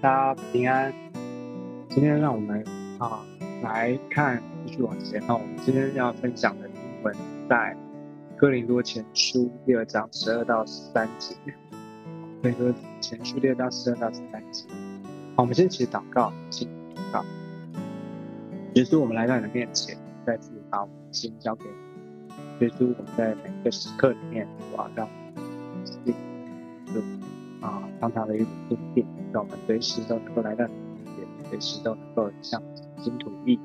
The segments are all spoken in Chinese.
大家平安。今天让我们啊来看，继续往前那。我们今天要分享的经文在哥林多前书第二章十二到十三节。哥林多前书第二章十二到十三节。好，我们先起祷告，请祷告。耶稣，我们来到你的面前，再次把我们的心交给你。耶稣，我们在每一个时刻里面，我让啊，常常的一种坚定，让我们随时都能够来到你面前，随时都能够向心土意。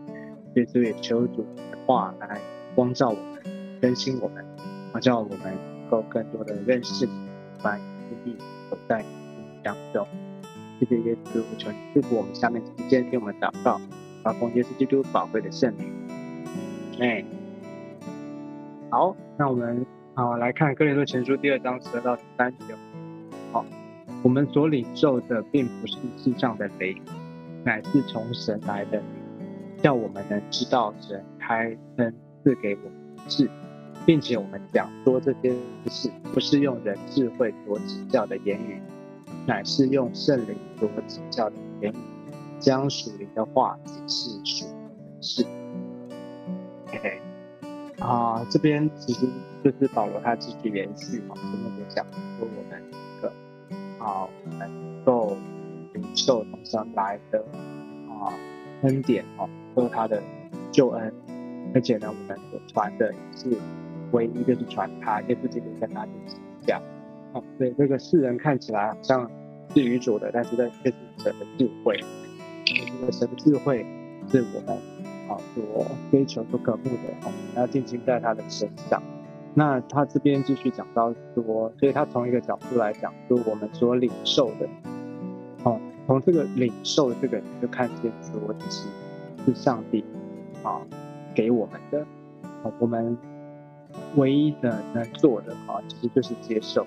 耶稣也求主的话来光照我们，更新我们，好叫我们能够更多的认识你，把你的意走在你当中。谢谢耶稣，求你祝福我们下面时间听我们祷告。把奉耶稣基督宝贵的圣灵，哎，好，那我们啊来看哥林多前书第二章十二到十三节。好，我们所领受的并不是世上的灵，乃是从神来的灵，叫我们能知道神开恩赐给我们的事，并且我们讲说这些事，不是用人智慧所指教的言语，乃是用圣灵所指教的言语。将属灵的话解释属灵的事。啊，这边其实就是保罗他自己延续嘛，前面就讲说我们好，能够领受从神来的啊恩典哦，有他的救恩，而且呢，我们所传的也是唯一就是传他耶稣基督跟他的讲，哦，所以这个世人看起来好像是愚拙的，但是在却是神的智慧。这个神的智慧是我们啊所追求、所渴慕的哦，要定睛在他的身上。那他这边继续讲到说，所以他从一个角度来讲，说我们所领受的，哦，从这个领受这个就看见说，其实是上帝啊给我们的，我们唯一的能做的啊，其实就是接受，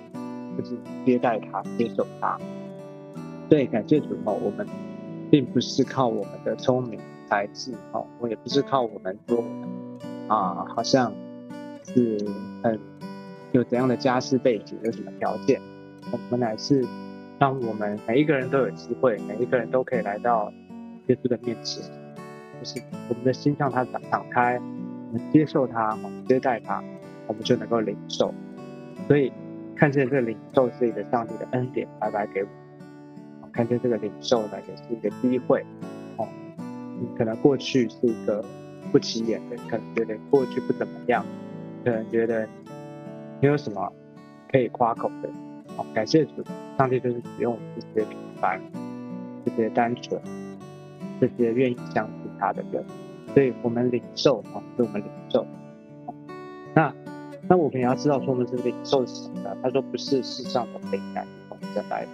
就是接待他、接受他。对，感谢主哦，我们。并不是靠我们的聪明才智哦，我也不是靠我们说啊，好像是很有怎样的家世背景，有什么条件，我们乃是让我们每一个人都有机会，每一个人都可以来到耶稣的面前，就是我们的心向他敞敞开，我们接受他，接待他，我们就能够领受。所以看见这个领受这个上帝的恩典白白给我。看见这个领受呢，也是一个机会哦。你可能过去是一个不起眼的，可能觉得过去不怎么样，可能觉得没有什么可以夸口的。哦，感谢主，上帝就是使用这些平凡、这些单纯、这些愿意相信他的人，所以我们领受哦，是我们领受。那那我们也要知道，说我们是领受什么的？他说不是世上的灵，乃是从神来的。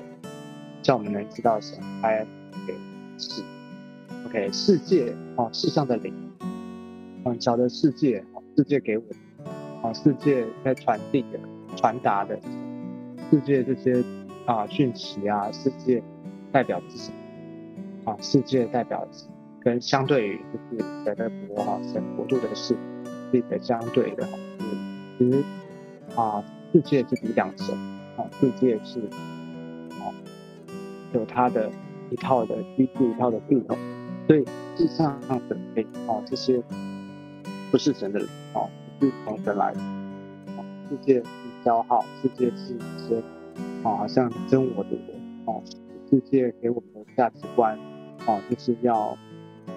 叫我们能知道神开给世，OK，世界哦，世上的灵，嗯，小的世界，世界给我，啊，世界在传递的、传达的，世界这些啊讯息啊，世界代表的是什么？啊，世界代表跟相对于就是神的国哈，神国度的事，是一个相对的，其实啊，世界是比两神，啊，世界是啊。有它的一套的机制，一套的系统，所以世上的诶哦这些不是神的哦，是从神来的。世界是消耗，世界是一些啊好像真我的人哦，世界给我们的价值观哦就是要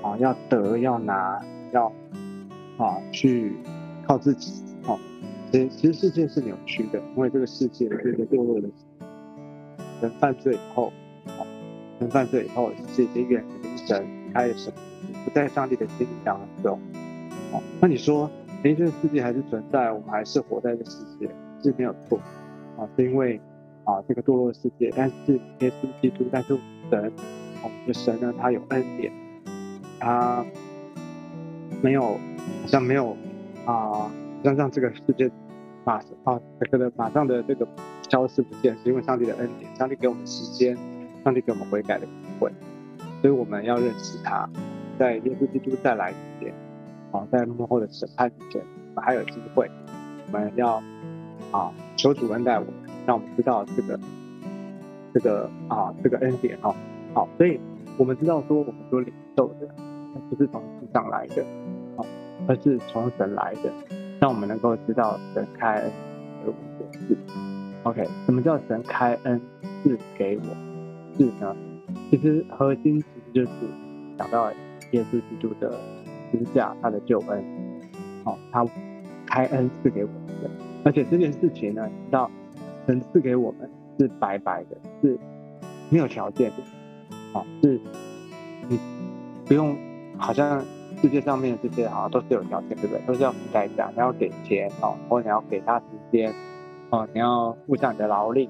啊要得要拿要啊去靠自己哦。其实其实世界是扭曲的，因为这个世界是一个堕落的人犯罪以后啊。人犯罪以后，是已经远离神，离开了神，不在上帝的心当中。哦，那你说，哎，这个世界还是存在，我们还是活在这世界，是没有错。啊，是因为啊，这个堕落的世界，但是耶稣基督，但是神，我们的神呢，他有恩典，他没有，好像没有啊，让让这个世界马上啊，这个马上的这个消失不见，是因为上帝的恩典，上帝给我们时间。上帝给我们悔改的机会，所以我们要认识他，在耶稣基督再来之前，啊，在幕后的审判之前，我们还有机会。我们要啊，求主恩待我们，让我们知道这个这个啊，这个恩典哈，好，所以我们知道说，我们所领受的，它不是从地上来的，好，而是从神来的，让我们能够知道神开恩给我们的事。OK，什么叫神开恩赐给我是呢？其实核心其实就是讲到耶稣基督的十字架，他的救恩，好，他开恩赐给我们的，而且这件事情呢，知道神赐给我们是白白的，是没有条件的，哦，是你不用，好像世界上面这些好像都是有条件，对不对？都是要付代价，你要给钱哦，或你要给他时间哦，你要付上你的劳力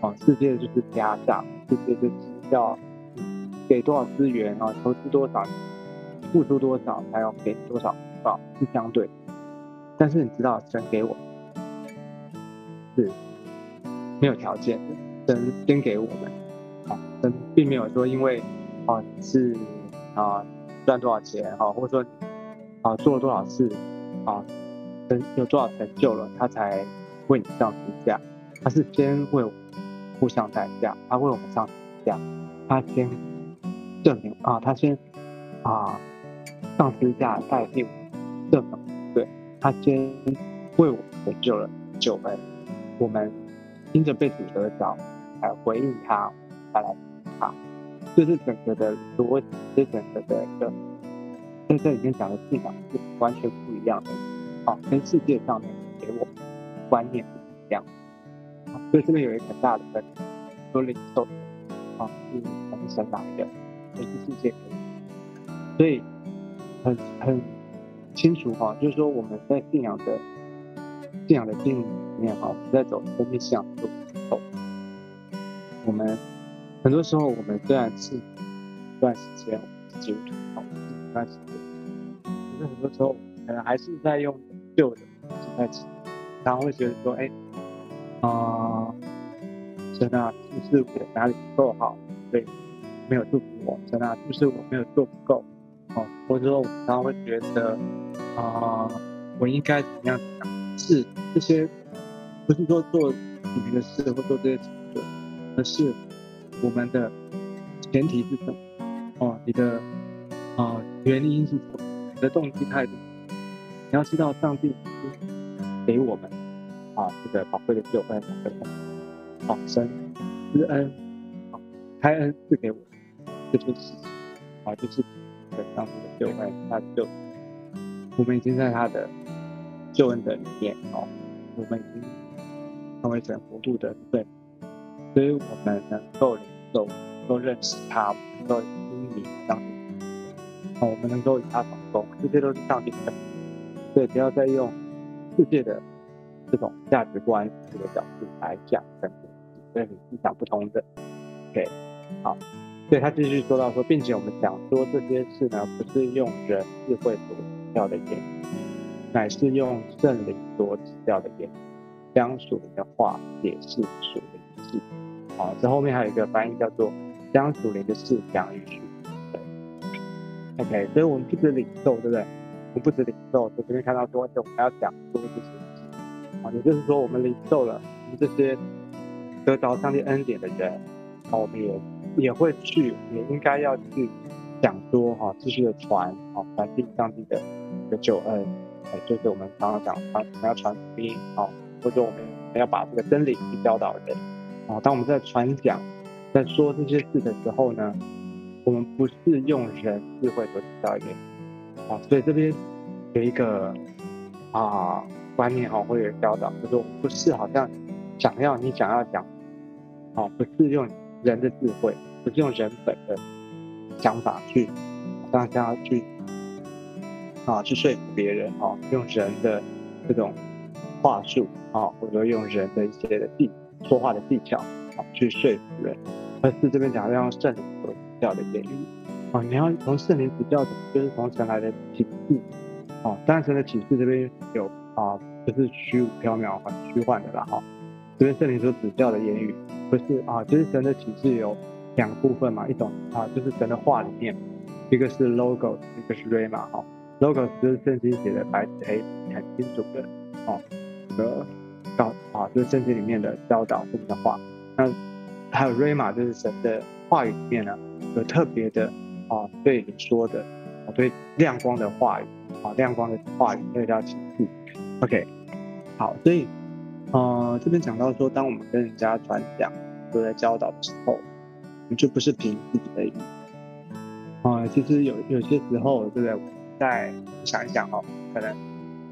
哦，世界就是压榨，世界就是要。给多少资源哦？投资多少，付出多少，还要给多少回报，是相对。但是你知道，神给我是没有条件的，神先给我们。啊，神并没有说，因为啊是啊赚多少钱哈，或者说啊做了多少事啊，神有多少成就了，他才为你上十字架。他是先为我付上代价，他为我们上十字架，他先。证明啊，他先啊上十字架代替证明，对他先为我们成就了九恩，我们因着被主得着，来回应他，再来他，这是整个的逻辑，这整个的一个在这里面讲的信仰是完全不一样的，啊，跟世界上面给我观念不一样，啊所以这边有一个很大的分，说领受啊是从神来的。全世界，所以很很清楚哈，就是说我们在信仰的信仰的经营里面哈，我们在走生命信仰的路走。我们很多时候，我们虽然是一段时间基督徒，好一段时间，可是很多时候可能还是在用旧的时代起，然后会觉得说，哎，啊，神啊，是不是我哪里不够好？对。没有祝福我，真的就是我没有做不够，哦，或者说我常常会觉得，啊，我应该怎么样？是这些，不是说做你们的事或做这些事情，而是我们的前提是什么？哦，你的啊原因是什么？你的动机态度？你要知道，上帝给我们啊这个宝贵的救恩，好神之恩啊，开恩赐给我。这些事情，啊，就是的上帝的救恩，他就我们已经在他的救恩的里面哦，我们已经成为神国度的份，所以我们能够领受，能够认识他，能够经历上帝，哦，我们能够与他同工，这些都是上帝的，所以不要再用世界的这种价值观这个角度来讲神，所以你是想不通的，OK，好。对他继续说到说，并且我们讲说这些事呢，不是用人智慧所指教的言，乃是用圣灵所指教的言语，将属灵的话解释属灵的事。好，这后面还有一个翻译叫做将属灵的事讲与属灵。OK，所以我们不止领受，对不对？我们不止领受，就这边看到说，而且我们还要讲说这些事。啊，也就是说，我们领受了我们这些得着上帝恩典的人，我们也。也会去，也应该要去讲说哈，继续的传，好传递上帝的一个救恩，哎，就是我们刚刚讲传，我们要传福音，好，或者我们要把这个真理去教导人，啊，当我们在传讲，在说这些事的时候呢，我们不是用人智慧所教言，啊，所以这边有一个啊观念哈，会有教导，就是我们不是好像想要你想要讲，啊，不是用人的智慧。不是用人本的想法去大家去啊去说服别人啊，用人的这种话术啊，或者用人的一些的技说话的技巧啊去说服人，而是这边讲要用圣灵所指教的言语啊，你要从圣灵指教，就是从神来的启示啊，单纯的启示这边有啊，就是虚无缥缈很虚幻的啦哈，这边圣灵所指教的言语不是啊，就是神的启示有。两部分嘛，一种啊就是神的话里面，一个是 logo，一个是 rama 哈。logo 就是圣经写的白纸黑字很清楚的哦，这个教啊就是圣经里面的教导性的话。那还有 rama 就是神的话语里面呢，有特别的啊，对你说的，啊，对亮光的话语，啊，亮光的话语，那个叫情绪。OK，好，所以，呃，这边讲到说，当我们跟人家传讲，都在教导的时候，我们就不是凭自己的意，啊，其实有有些时候，对不对？再想一想哦，可能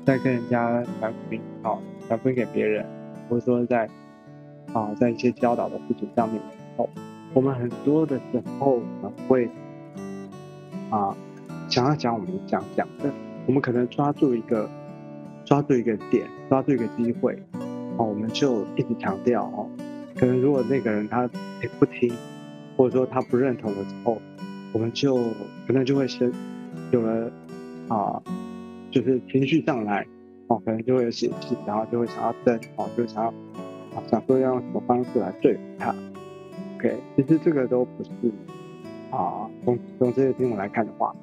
在跟人家传福音，哦，传福音给别人，或者说在啊，在一些教导的事情上面，的时候，我们很多的时候，我们会啊，想要讲我们想讲的，我们可能抓住一个。抓住一个点，抓住一个机会，哦，我们就一直强调哦。可能如果那个人他不听，或者说他不认同的时候，我们就可能就会先有了啊，就是情绪上来，哦，可能就会有血气，然后就会想要争，哦，就想要，想说要用什么方式来对付他。OK，其实这个都不是啊，从从这些新闻来看的话，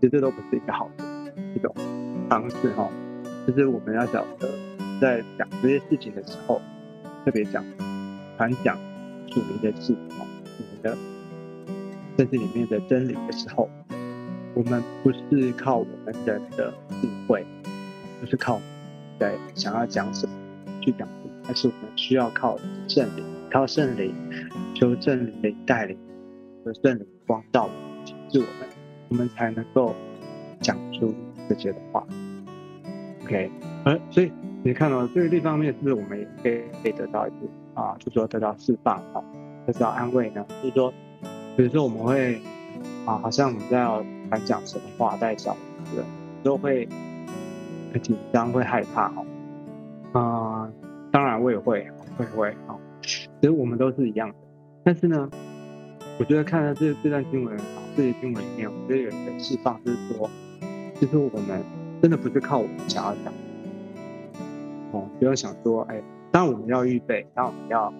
其实这都不是一个好的一种方式哈。就是我们要讲的，在讲这些事情的时候，特别讲传讲属灵的事哦，属灵的甚至里面的真理的时候，我们不是靠我们人的智慧，不是靠在想要讲什么去讲什么，而是我们需要靠圣灵，靠圣灵，求圣灵的带领和圣灵光照我们，启示我们，我们才能够讲出这些的话。OK，呃，所以你看到这个地方面，是不是我们也可以可以得到一些啊，就说得到释放啊，得到安慰呢？就是说，比如说我们会啊，好像我们在要讲什么话带小的，都会很紧张，会害怕哦。啊，当然我也会，会会啊，其实我们都是一样的。但是呢，我觉得看到这这段新闻，这些新闻里面，我觉得有一个释放，就是说，其实我们。真的不是靠我们想要讲，哦，不要想说，哎，当我们要预备，当我们要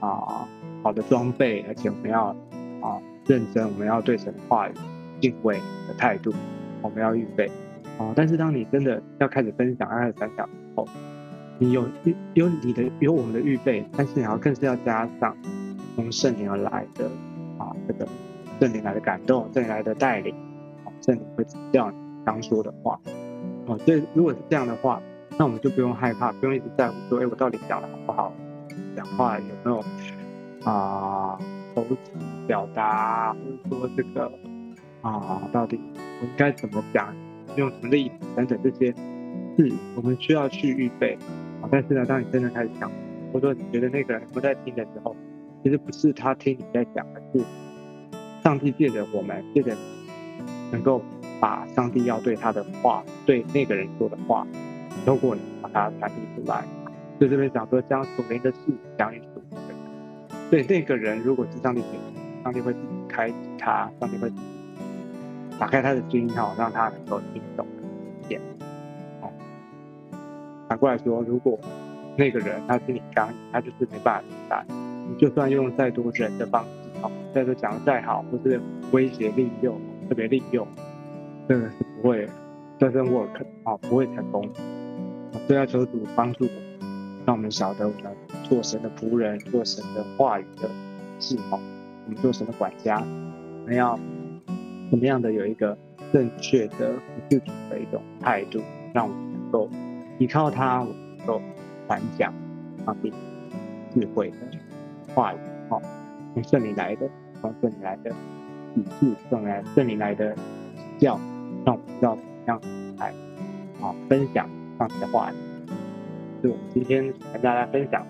啊好的装备，而且我们要啊认真，我们要对神的话语敬畏的态度，我们要预备，啊，但是当你真的要开始分享、开始分享之后，你有有你的有我们的预备，但是你要更是要加上从圣灵而来的啊这个圣灵来的感动，圣灵来的带领，啊，圣灵会指教你刚说的话。哦，所以如果是这样的话，那我们就不用害怕，不用一直在乎说，哎，我到底讲的好不好？讲话有没有啊？口齿表达，或者说这个啊，到底我应该怎么讲？用什么例子等等这些，是我们需要去预备。啊，但是呢，当你真的开始讲，或者说你觉得那个人不在听的时候，其实不是他听你在讲，而是上帝借着我们，借着能够。把上帝要对他的话，对那个人说的话，透过你把它传递出来。就这边讲说，将属灵的事讲与属灵的人。对那个人，如果是上帝给，上帝会自己开启他，上帝会打开他的心哈，让他能够听懂点。哦，反过来说，如果那个人他心里刚硬，他就是没办法明白。你就算用再多人的方式，哦，再多讲的再好，或是威胁利诱，特别利诱。真的是不会，doesn't work 啊，不会成功。都要求主帮助我们，让我们晓得我们做神的仆人，做神的话语的侍奉。我们做神的管家，我们要怎么样的有一个正确的、自主的一种态度，让我们能够依靠他，我们能够传讲上帝智慧的话语哦，从圣灵来的，从圣灵来的启示，从来圣灵来的教。让我们知道怎么样来啊分享上帝的话语，是我们今天跟大家分享。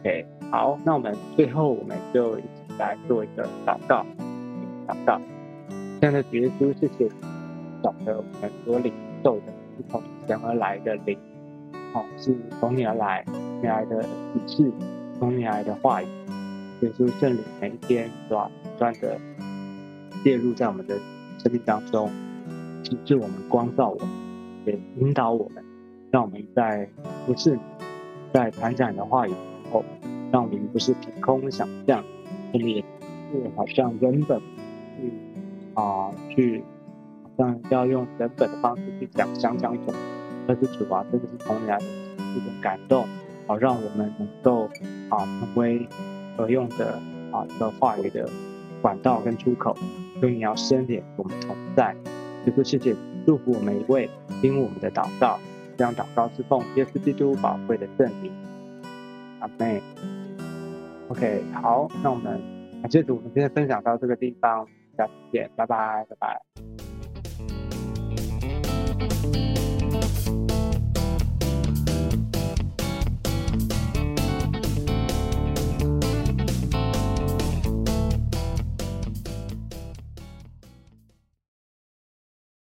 OK，好，那我们最后我们就一起来做一个祷告，祷告。这样的耶稣，谢谢找的我们所领受的是从神而来的灵，哦，是从你而来，你来的启示，从你来的话语，耶稣圣灵每一天是吧，不断的介入在我们的生命当中。启示我们，光照我们，也引导我们，让我们在不是在传讲的话语时候，让我们不是凭空想象，我们也是好像人本去啊去，好像要用人本的方式去讲讲讲一种，而是主啊，真的是从来的一种感动，好让我们能够啊成为可用的啊啊一个话语的管道跟出口，所以你要深点我们同在，这个世界祝福我们一位听我们的祷告，让祷告之奉耶稣基督宝贵的圣名，阿妹。OK，好，那我们感谢主，我们今天分享到这个地方，下次见，拜拜，拜拜。